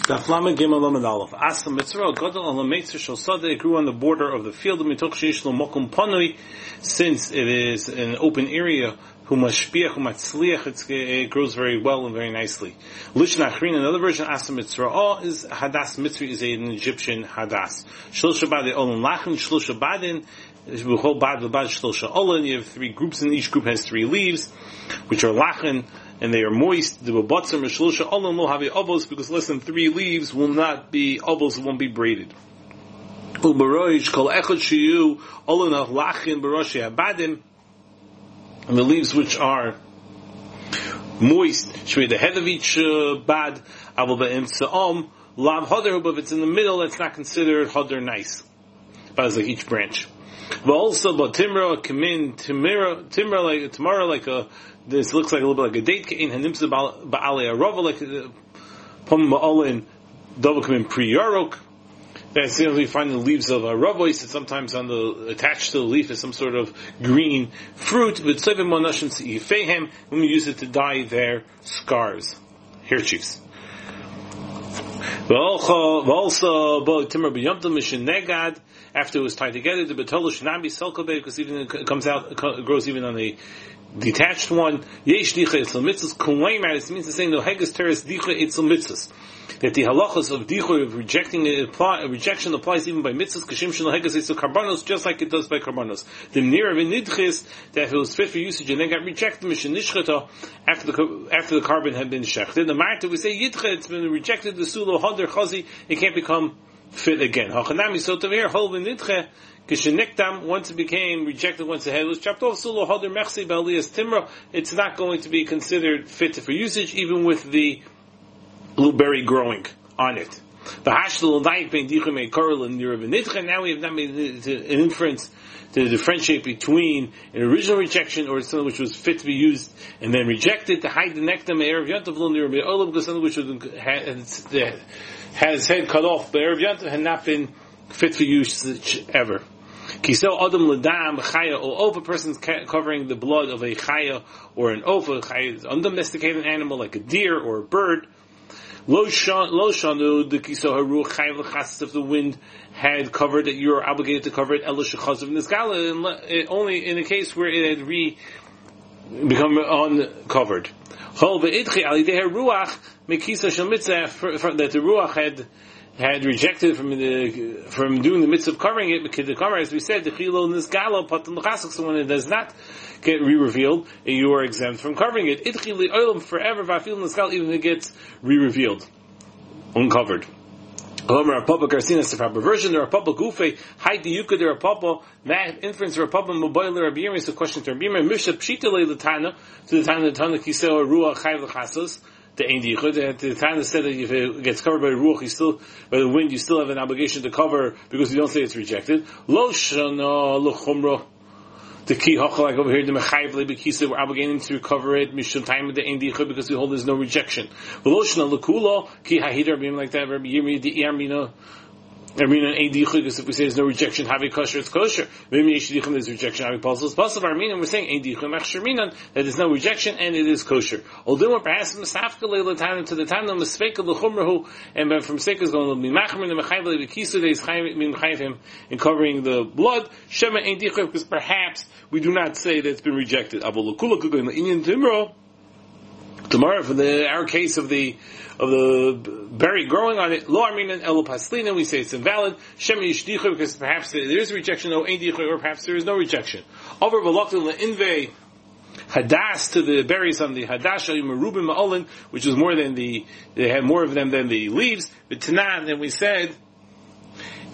Daflama Gimel Lamed Aleph. Asa Mitzvah Gadol Ala Meitzer Shal Sadeh grew on the border of the field of Mitoch Sheish Lo Mokum Panui, since it is an open area. Who mashpiach, who matzliach, it grows very well and very nicely. Lishna Achrin, another version, Asa Mitzvah oh, is Hadas Mitzvah is an Egyptian Hadas. Shlosh Shabbat Olin Lachin, Shlosh Shabbatin, B'chol Bad V'Bad Shlosh Olin, you have three groups and each group has three leaves, which are Lachin, and they are moist, the babatzim shlusha olam lo have obos because less than three leaves will not be obos, won't be braided. Ubaroish kol shiyu lachin abadim, and the leaves which are moist should be the head of each uh, bad. Aval be'im sa'om lav hoder, but if it's in the middle, it's not considered hoder nice. But it's like each branch. But also, but timra, kamin, timra, timra like tomorrow, like a this looks like a little bit like a date kain hanimsa ba'alei arava like uh, pom ba'alin double kamin pri yarok. That's the we find the leaves of a ravois. It's sometimes on the attached to the leaf is some sort of green fruit. With seven monashim fehem when we use it to dye their scars, hair chiefs. Also, timur b'yomtim mishin negad after it was tied together, the betolu should not be selkobe because even it comes out, it grows even on the detached one. Yesh dicha etzel mitzvahs kuwaimer. This means the same. No heges teres dicha etzel mitzvahs. That the halachas of dicha of rejecting apply, rejection applies even by mitzvahs. Kashim shel heges etzel karbanos, just like it does by karbanos. The near of nidchis that it was fit for usage and then got rejected mishin nishchata after the after the carbon had been shechted. The marta we say yitcha it's been rejected the sulo hadar chazi it can't become fit again. Hachanami so tavir hol v'nidche kisheniktam once it became rejected once the head was chopped off sulo hoder mechsi b'aliyas timra it's not going to be considered fit for usage even with the blueberry growing on it. The hashtal daik bein dichum e korel and nidche now we have not made an inference to differentiate between an original rejection or something which was fit to be used and then rejected to hide the nektam erev yantav lo nirav olam because something which was has head cut off, but Erev had not been fit for usage ever. Kisel Adam Ladam Chaya or if a person's covering the blood of a Chaya or an Ofa, Chaya is undomesticated animal like a deer or a bird. Lo shanu the kiso haru chayiv l'chasas if the wind had covered it, you're obligated to cover it. Elo shechaz of nisgala only in a case where it had re become uncovered. Ruach that the ruach had had rejected from the from doing the mitzvah of covering it because the cover, as we said, the chilo nisgalo patam l'chasik. So when it does not get re-revealed, you are exempt from covering it. Idchi li'olam forever va'afil nisgal even if it gets re-revealed, uncovered. Homer Rapapa Garcina Sefra version, the Rapapa Gufe, Hai Yuka, the Rapapa, that inference Rapapa Maboy Le Rabbi is a question to Rabbi Yirmi, Misha Pshita Le Latana, to the time the Tana Kiseo oh, Ruach Chayv L'Chasas, the Ein Dichud, the Tana said that if it gets covered by Ruach, you still, by the wind, you still have an obligation to cover because you don't say it's rejected. Lo Shana L'Chumrah, the key hachal like over here the mechayiv lebekisa we're obligated to recover it mishum time with the indicha because we hold there's no rejection. Veloshna lekula ki hahidar being like that Rabbi Yirmi the Yarmina Armina and because if we say there's no rejection, have a kosher, it's kosher. Maybe Yeshdichim there's rejection, have a puzzle, it's possible. Armina, we're saying Eidichim Achsherminan, that there's no rejection and it is kosher. Although perhaps Masafka Leila time to the time of Masfeka L'chumrahu, and from Seka is going to be Machmer and Mechayv Levikisu, there is Chayv him in covering the blood. Shema Eidichim, because perhaps we do not say that it's been rejected. Kugo in the Indian Timro, tomorrow for the our case of the of the berry growing on it, lo arminan elo paslina, we say it's invalid. Shem yishdicha because perhaps there is rejection, no ein or perhaps there is no rejection. Over velokta inve hadas to the berries on the hadash merubim ma'olin, which is more than the they had more of them than the leaves. But tanan, then we said,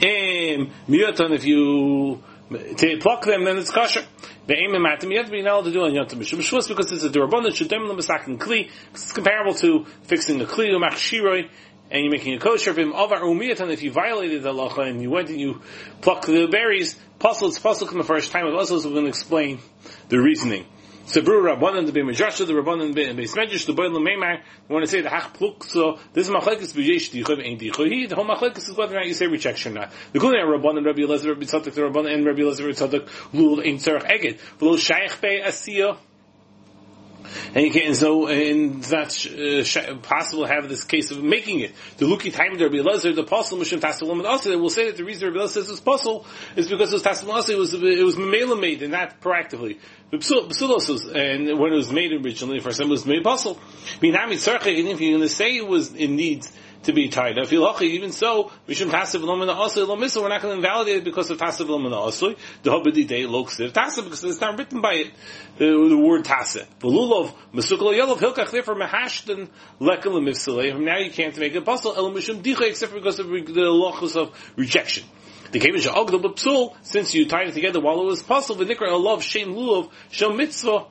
miyatan if you to pluck them, then it's kosher. The aim and matim, you have to be able to do on Yom Shavuos because it's a durabon that should dem the masakin kli, it's comparable to fixing a kli, umach shiroi, and you're making a kosher him avar umiyatan, if you violated the lacha and you went and you plucked the berries, puzzle, it's from the first time, also we're going to explain the reasoning. Sabru Rabbanan the Bimajasha, the Rabbanan the Beis Medrash, the Boilam Meimar, we want to say the Hach Pluk, so this is Machlekes B'yesh Dichav Ein Dichav, the whole Machlekes is whether or not you say rejection or not. The Kulei Rabbanan, Rabbi Elazar, Rabbi Tzadik, the Rabbanan, and Rabbi Elazar, Rabbi Tzadik, Lul Ein Tzarech Eged, V'lo Shaykh Bei Asiyah, and can so and not uh, possible to have this case of making it. The Luki time Rabbi Elazar, the apostle Mishum Tasalim and will say that the reason Rabbi Elazar says it's possible is because it was Tasalim it was it was Mamela made and not proactively. And when it was made originally, for some it was made possible. Minami Tzarche, and if you're going to say it was in need to be tied up. Even so, we Mishum Tasav Lomina Asli Lomisa, we're not going to invalidate it because of Tasav Lomina Asli. The Hobidi Day looks Loksiv Tasav, because it's not written by it, the, the word Tasav. Velulov, Mesukal Yelov, Hilkach, therefore Mahashtan Lekal Mifsalei. Now you can't make a puzzle, El Mishum Dicha, except because of the lochus of rejection. The Kavish Ogdal Psul, since you tied it together while it was possible, the Nikra love Shem Lulav, Shem Mitzvah,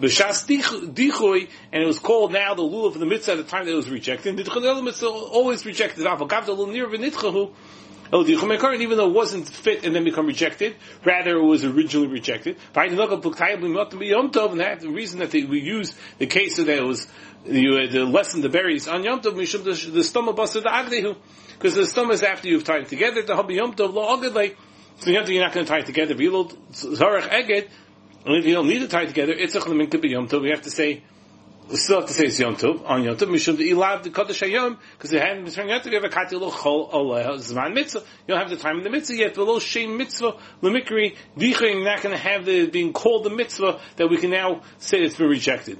B'shas dichui, and it was called now the lulav of the mitzvah at the time that it was rejected. The other mitzvah always rejected. Even though it wasn't fit and then become rejected, rather it was originally rejected. And that the reason that they, we use the case of that it was you, uh, the lesson the berries on Yom Tov, Mishum the, stomach busted the Agdehu, because the stomach is after you've tied it together. The Yom Tov lo. So Yom Tov you're not going to tie it together. And if you don't need to tie together, it's a chlemin be Yom Tov. We have to say, we still have to say it's Yom Tov, on Yom Tov, Mishum Ilav, the Kodesh HaYom, because it hadn't been turned Tov, you have a Kati Lo Chol Oleh Zman Mitzvah. You don't have the time in the Mitzvah yet, but Lo Shem Mitzvah, Lemikri, Dicha, you're not going to have the, being called the Mitzvah, that we can now say it's been rejected.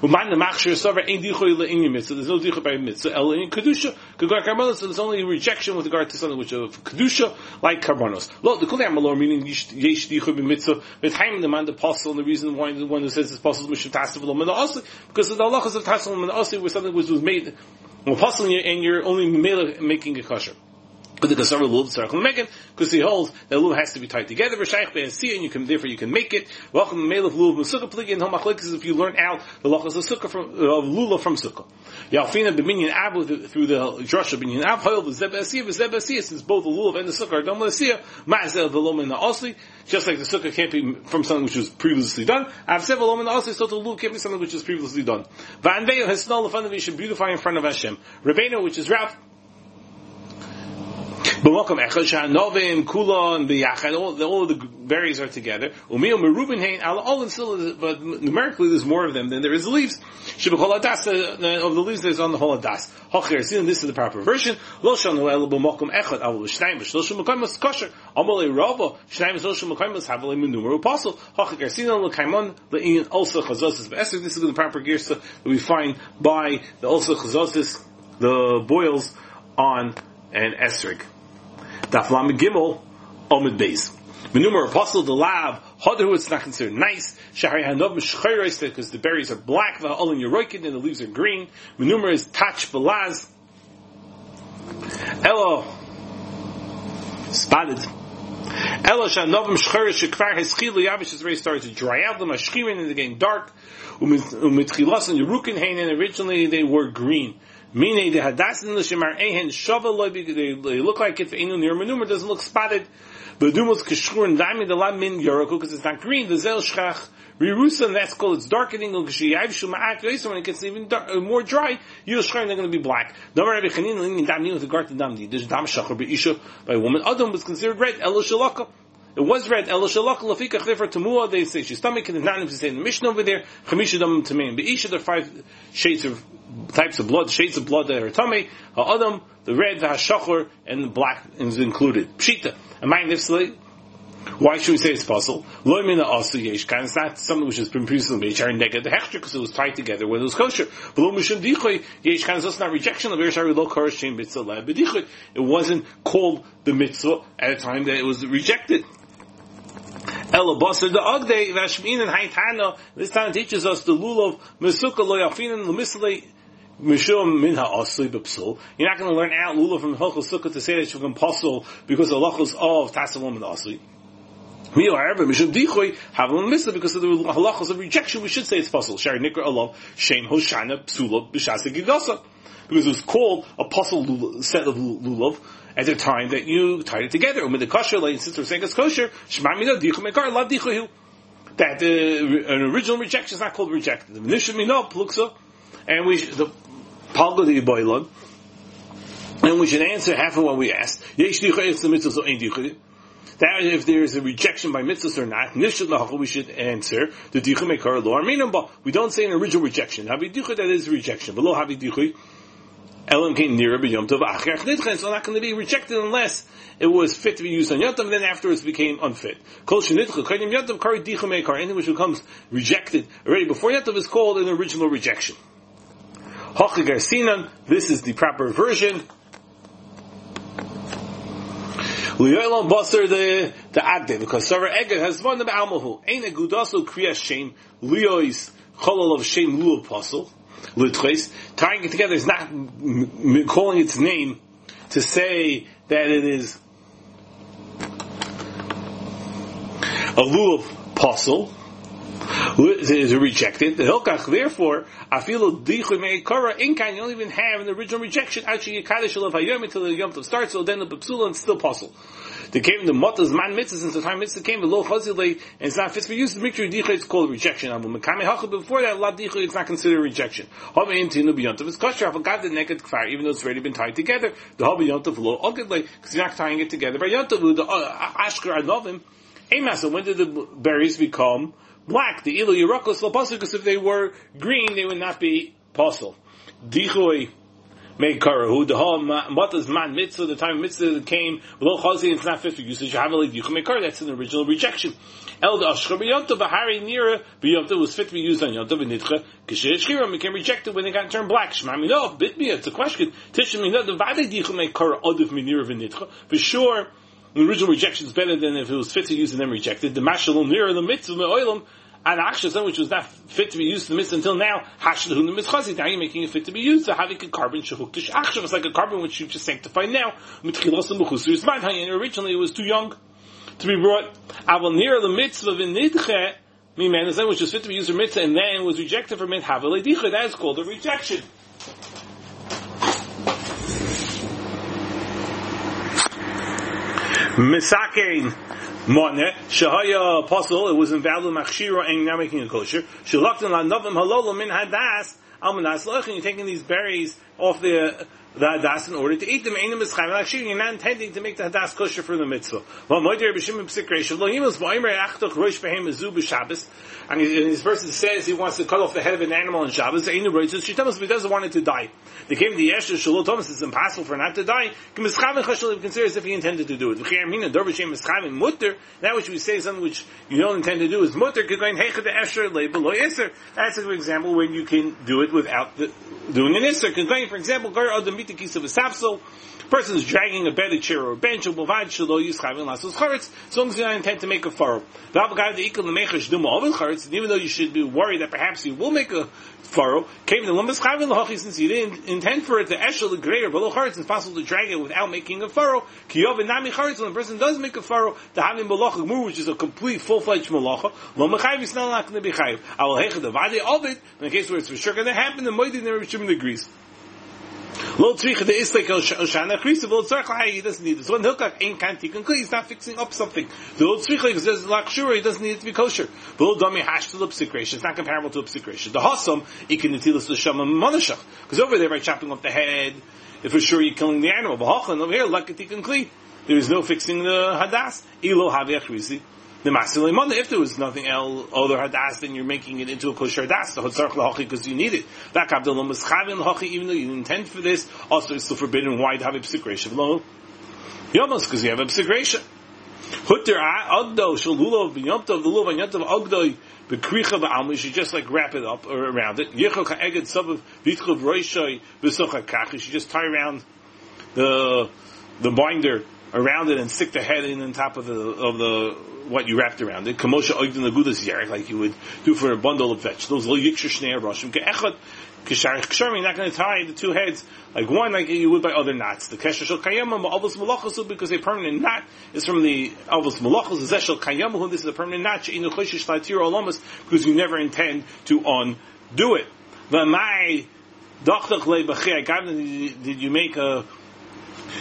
Uman machshir sover ein dichoy le'inyim mitzvah. There's no dichoy by mitzvah. El in kedusha. Kagar karbonos. So there's only rejection with regard to something which of kedusha like karbonos. Lo the kulei amalor meaning yesh dichoy by mitzvah. With haim the man the apostle and the reason why the one who says apostle is mishav tasav lo min also because the halachas of tasav lo min also was something which was made apostle and you're only making a kosher. But the Kasar Lulav Tzarech Megan, because he holds that Lulav has to be tied together, Rishayach Ben and you can, therefore you can make it. Welcome Melech Lulav Sukkah Pligi, and Homachlik is if you learn out the Lachas of Sukkah from, of Lulav from Sukkah. Yalfina B'minyan Abu, through the Joshua Binyan Ab, Hoyel Zeb Asiyah, Zeb Asiyah, since both the Lulav and the Sukkah are done with Ma'azel the Lom and the Osli, just like the Sukkah can't be from something which was previously done, Av Sev Lom and the Osli, so the Lulav can't be something which was previously done. Va'anveyo has snol the fun of you should beautify in front of Hashem. Rabbeinu, which is Rav, B'makom echad sha'novim kula and b'yachad all, all the berries are together. Umiyom merubin hein al all and still, but numerically there's more of them than there is leaves. Shebechol adas uh, of the leaves there's on the whole adas. Hocher sin this is the proper version. Lo shanu el b'makom echad al l'shnayim b'shloshim mekayim kosher. Amalei rava shnayim b'shloshim mekayim mas havalei menumer apostle. Hocher sin l'kaimon le'in also chazosis b'esek. This is the proper girsa that we find by the also chazosis the boils on an esrig. Daflam Gimel, Omid Beis. Menumer apostle the lab, Hodahu it's not considered nice. Shahari Hanov Mishchayres because the berries are black, Va'olin Yeroikin and the leaves are green. Menumer is Tach Balaz. Elo spotted. Elo Shanovim Shchayres Shekvar Heschilu Yavish is already started to dry out. The Mashkirin and they're getting dark. Umitchilas and Yerukin Hain originally they were green. Meaning the hadasin l'shemar ehen shava loy they look like if enu near manuma doesn't look spotted. But dumos kishur and daimi the lam min yoroku because it's not green. The zel shchach rirusa and that's called it's darkening. L'kashiyav shuma'at yoysa when it gets even dark, uh, more dry, you're they're going to be black. Damar Rabbi Chanin l'in dam with regard to damdi. There's dam shachar be'isha by a woman. Adam was considered red. Elo shalaka. It was read El Shalach Lafika Chlifer Tamua. They say she's stomach and not to say in the mission over there. Chamisha Dam Tamein. But each of the five shades of types of blood, shades of blood that are tummy. Ha'adam, the red, the hashachar, and the black is included. Pshita. Am I nifsli? Why should we say it's possible? Lo mina asu yesh kan. It's not something which has been previously made. Shari neged the hechter because it was tied together when it was kosher. But lo mishum dichoy yesh kan. It's not rejection of shari lo korish shem mitzvah lab It wasn't called the mitzvah at a time that it was rejected. Ela Basar the Agde Vashmin and Haitana. This time teaches us the lulav Mesuka lo Yafin and Lemisley Mishum Bipsul. You're not going to learn out lulav from Hilchos Sukkah to say that you can puzzle because the halachos of Tassalim and Asli. We are ever Mishum Dichoy have a misla because of the halachos of rejection. We should say it's puzzle. Shari Nikra Allah Shem Hoshana Psula B'Shasa Gidasa because it was called a puzzle set of lulav at the time that you tied it together. With the kosher, like since we're saying it's kosher, dichu mekar lav dichu That uh, an original rejection is not called rejected. The minishim minah pluksa, and we the palga the boilon, and we should answer half of what we asked. That if there is a rejection by mitzvahs or not, we should answer the dichu mekar lo arminam We don't say an original rejection. Havi dichu that is rejection. Below havi dichu elam came nearer b'yom tov achar. So not going to be rejected unless it was fit to be used on yom then afterwards became unfit. Kol shenitchu kainim yom tov kari dichu mekar. Anything which becomes rejected already before yom is called an original rejection. Hochigar sinan. This is the proper version. Liyolam Basar the the Agde because Sarah Eged has one about Almahu. Ain't a gudasu kriya shame Liyois cholol of shame lulav apostle Litchis tying it together is not calling its name to say that it is a lulav apostle is rejected. The hilkach, therefore, I feel dichu meikara inkan. You don't even have an original rejection. Actually, kaddish of hayom until the yom starts. So then the psula and still puzzle. They came the motas man mitzvahs since the time mitzvah came. The lo chazilei and it's not fit for use. The mikra dicha it's called rejection. Abu mekame hacha before that la dicha it's not considered rejection. Hava intinu biyontav is kosher. Gav the naked kfar even though it's already been tied together. The hava yontav lo ogedlei because you're not tying it together. But yontav the uh, ashkar anovim. So when did the berries become black, the ilu yerakos lo because if they were green, they would not be pasul. Dichui made karahu. The whole mata's man mitzvah, the time mitzvah came, lo chazi, it's not fit for usage. Havali dichu make That's an original rejection. El ashcha b'yontav bahari nira b'yontav was fit to be used on yontav v'nitcha. K'shir shchiram became rejected when they got turned black. Shema no, bit me. It's a question. Tishim minah the vade dichu make kara odav minira v'nitcha. For sure. The original rejection is better than if it was fit to use and then rejected. The mashalom near the mitzvah oilam and actually which was not fit to be used in the mitzvah until now, hashlahu the. Now you're making it fit to be used. So having a carbon shehuktish akshav is like a carbon which you just sanctify now. Originally it was too young to be brought. Aval near the mitzvah v'nidche. Miman which was fit to be used for mitzvah and then was rejected for mitzvah. That is called a rejection. Misakein Mone, Shahaya Apostle, it was invalid Machshira and now making a kosher. Shalaktan la novim halolo min hadas, almanas lochin, you're taking these berries off the uh, the hadas in order to eat them. Einim is chayim Actually, You're not intending to make the hadas kosher for the mitzvah. Well, moeder b'shim b'sikresh. Lo himus b'oimer achtoch rosh behem azu b'shabbos. And this person says he wants to cut off the head of an animal on Shabbos. Einu. She tells him he doesn't want it to die. They came to the Yeshua Shalom Thomas. It's impossible for not to die. K'mischavin chashal considers if he intended to do it. V'chayim hina dervishem mischavin mutter. That which we say something which you don't intend to do is mutter. K'goyin heicha the esher label lo yiser. That's an example when you can do it without the, doing an iser. K'goyin, for example, gar adam mitikis of a sapsel. Person is dragging a bed, a chair, or a bench, or bovad shalo yischavin lasos charetz, as long as you don't intend to make a furrow. V'avagai the ikal lemechash duma oven charetz, and even though you should be worried that perhaps you will make a furrow, came the lumbas chavin lahachi, since you didn't intend for it, the eshel, the greater, below charetz, it's possible to drag it without making a furrow. Kiyov and nami charetz, when a person does make a furrow, the having malacha mu, which is a complete, full-fledged malacha, lo mechayiv is not going to be chayiv. I will hecha the vade of it, in the case where it's for sure going to happen, the moedi never agrees. Lo tzricha de is like Oshana Krisa, Lo tzricha he doesn't need this. When Hilkach ain't can't he he's not fixing up something. The Lo tzricha says Lakshura, he doesn't need it to be kosher. The Lo Dami hash to Lipsikration, it's not comparable to Lipsikration. The Hossam, he can netilas Lashama Manashach. Because over there by chopping off the head, if for sure you're killing the animal. But Hochan over here, Lakatikan Kli. There is no fixing the Hadas. Ilo Havi Achrisi the masilei manda. If there was nothing else other hadas, then you're making it into a kosher hadas. The hotzarch lahachi because you need it. That kabdol mischavin lahachi, even though you intend for this, also it's still forbidden. Why to have a psikresha? Lo yomos because you have a psikresha. Hutter agdo shalulov b'yomtov lulav anyomtov agdoi b'kricha b'alma. You should just like wrap it up or around it. Yichol ka'eged sabav vitchov roishoy b'socha kach. You should just tie around the the binder around it and stick the head in on top of the of the what you wrapped around it. Kamosha oigdin agudas yarek, like you would do for a bundle of vegetables. Lo yiksher shnei roshim ke'echad kishar kshar. You're not going to tie the two heads like one like you would by other knots. The kesher shel kayama ma'avos malachasu because a permanent knot is from the avos malachas. Zeshel kayama. This is a permanent knot. She'inu choshish latir olamas because you never intend to undo it. V'mai dachtach lebachei. Did you make a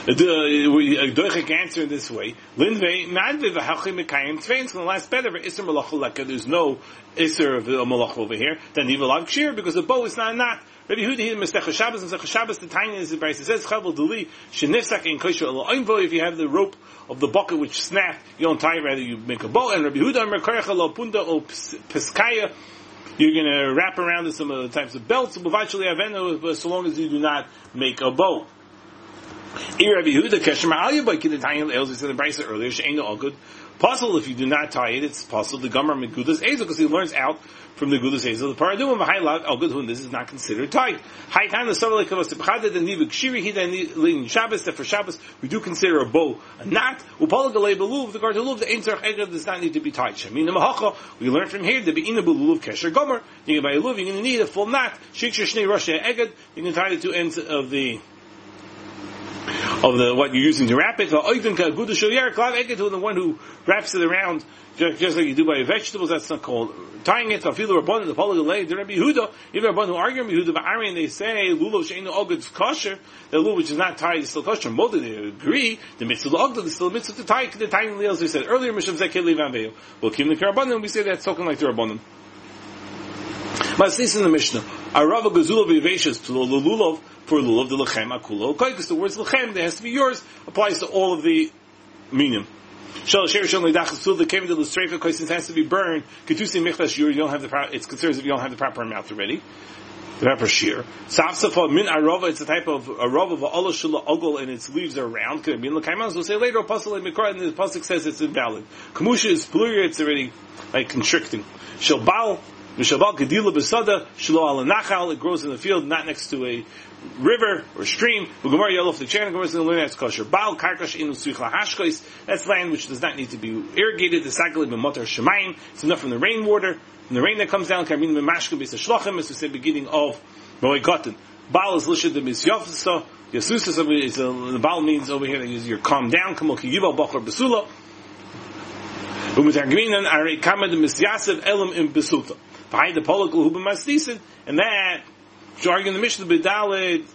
the uh, uh, Doichik answer this way. Linvei, Madve v'hachim mekayim tvein, so the last better for Isser There's no Isser of malach over here. Then Nivalag Shir, because the bow is not a knot. Rabbi Yehuda here Mestecha Shabbos Mestecha Shabbos the tiny is the price. It says Chavel Duli Shenifsak in Kosher Lo If you have the rope of the bucket which snapped, you don't tie it. Rather you make a bow. And Rabbi Yehuda Merkarecha Lo Punda O Peskaya. You're going to wrap around some of the types of belts, so long as you do not make a bow. Rabbi Yehuda Kesher Ma'al Yabai Kid Tanya Els. We said in Brisa earlier. She'ain't all good. Possible if you do not tie it, it's possible the Gomer Megudas Ezel because he learns out from the Gudas Ezel. The Paradum of High oh good, this is not considered tied. High time the Savala Kavas Tepchaded and Nivik Shiri Hida Lin Shabbos that for Shabbos we do consider a bow a knot. Upala Galei Beluv the guard Luv the Ein Tzarech Egad does not need to be tied. Shamin Mahacha we learn from here the Beina Beluv Kesher Gomer. You can buy a luv. You're going to need a full knot. Shiksha Shnei Rosh Egad. You can tie the two ends of the of the what you're using to wrap it. The one who wraps it around just, just, like you do by vegetables. That's not called tying it. The the Rabbi Yehuda, even Rabban who argue Rabbi Yehuda, but Arian they say lulav sheinu ogad kosher. The lulav which is not tied is still kosher. Moda they agree. The mitzvah ogad is still a mitzvah to tie. The tying as we said earlier. Mishav zekeh levan veil. We'll keep the. We say that's talking like the rabbanim. But it's in the Mishnah. Arava gazula b'yiveshes to the lulav for lulav the lechem akulo. Because the words lechem that has to be yours applies to all of the minim. Shal sher shal neidachas tul the kevin the streifa because it has to be burned. Ketusi michtas you don't have the it's considered if you don't have the proper amount already. The proper shear. Safsafa min arova, it's a type of arova of Allah shula ogol and its leaves are round. Could it be in the We'll say later, apostle and mikra, and the pasuk says it's invalid. Kamusha is plural, it's already like constricting. Shal bal, Mishabal Gedila Besada Shlo Al Nachal. It grows in the field, not next to a river or stream. Ugamar Yalof the Chan to learn that's kosher. Baal Karkash Inu Suichla Hashkois. That's land which does not need to be irrigated. The Sakali B'Motar Shemaim. It's enough from the rainwater. The rain that comes down, Karmin B'Mashka B'Sa Shlochem, as we said, beginning of Moed Gotten. Baal is listed the Misyofsa. Yasusa, is a, uh, the Baal means over here that you're calm down. Kamol Kiyibal Bachar Besula. Umitargminan Are Kamad Misyasev Elam in Besulta behind the polakul hu b'masnisin, and that, arguing the mission of Bidalid,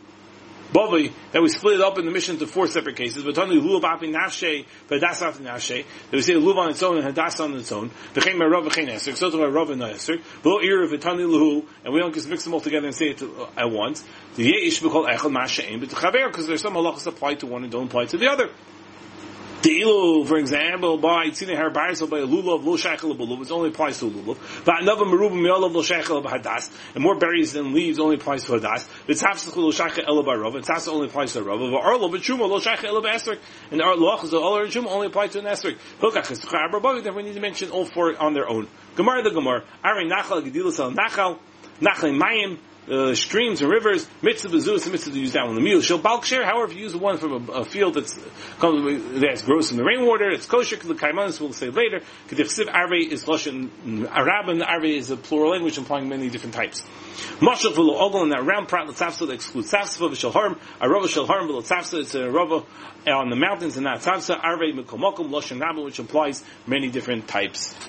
Bovi, that we split it up in the mission into four separate cases. But only lulav api nafshe, v'hadas api nafshe. That we say lulav on its own and hadas on its own. V'chein merav v'chein eser. So to rav and eser. V'lo ir v'tani luhu, and we don't just mix them all together and say it uh, at once. The yeish v'kol echel the chaver, because there's some halachas apply to one and don't apply to the other. The for example, by tzine her barisel by lulav lo shekel lulav, it only applies to lulav. But another merubim miolav lo shekel hadas, and more berries than leaves only applies to hadas. But tzafsach lo shekel ela barov, and tzafsach only applies to rov. But arlo b'chuma lo shekel ela b'esrik, and the loch is all chuma only applies to an esrik. Hilkach is chabar then we need to mention all four on their own. Gemara the Gemara, Ari nachal gedilas al nachal, nachal mayim, uh, streams and rivers, mitzvah bezus, mitzvah to use that one. The meal shall bulk share. However, you use the one from a, a field that's comes, that's gross in the rainwater, it's kosher. The kaimanis we'll say later. Kedichsiv arve is lashon arabim. Arve is a plural language implying many different types. Mashal v'lo ogol in that round prat l'tzavsa that excludes tzavsa v'shal harm. Arava shal harm v'lo tzavsa. It's a rava on the mountains and not tzavsa. Arve mikol mokum lashon rabim, which implies many different types.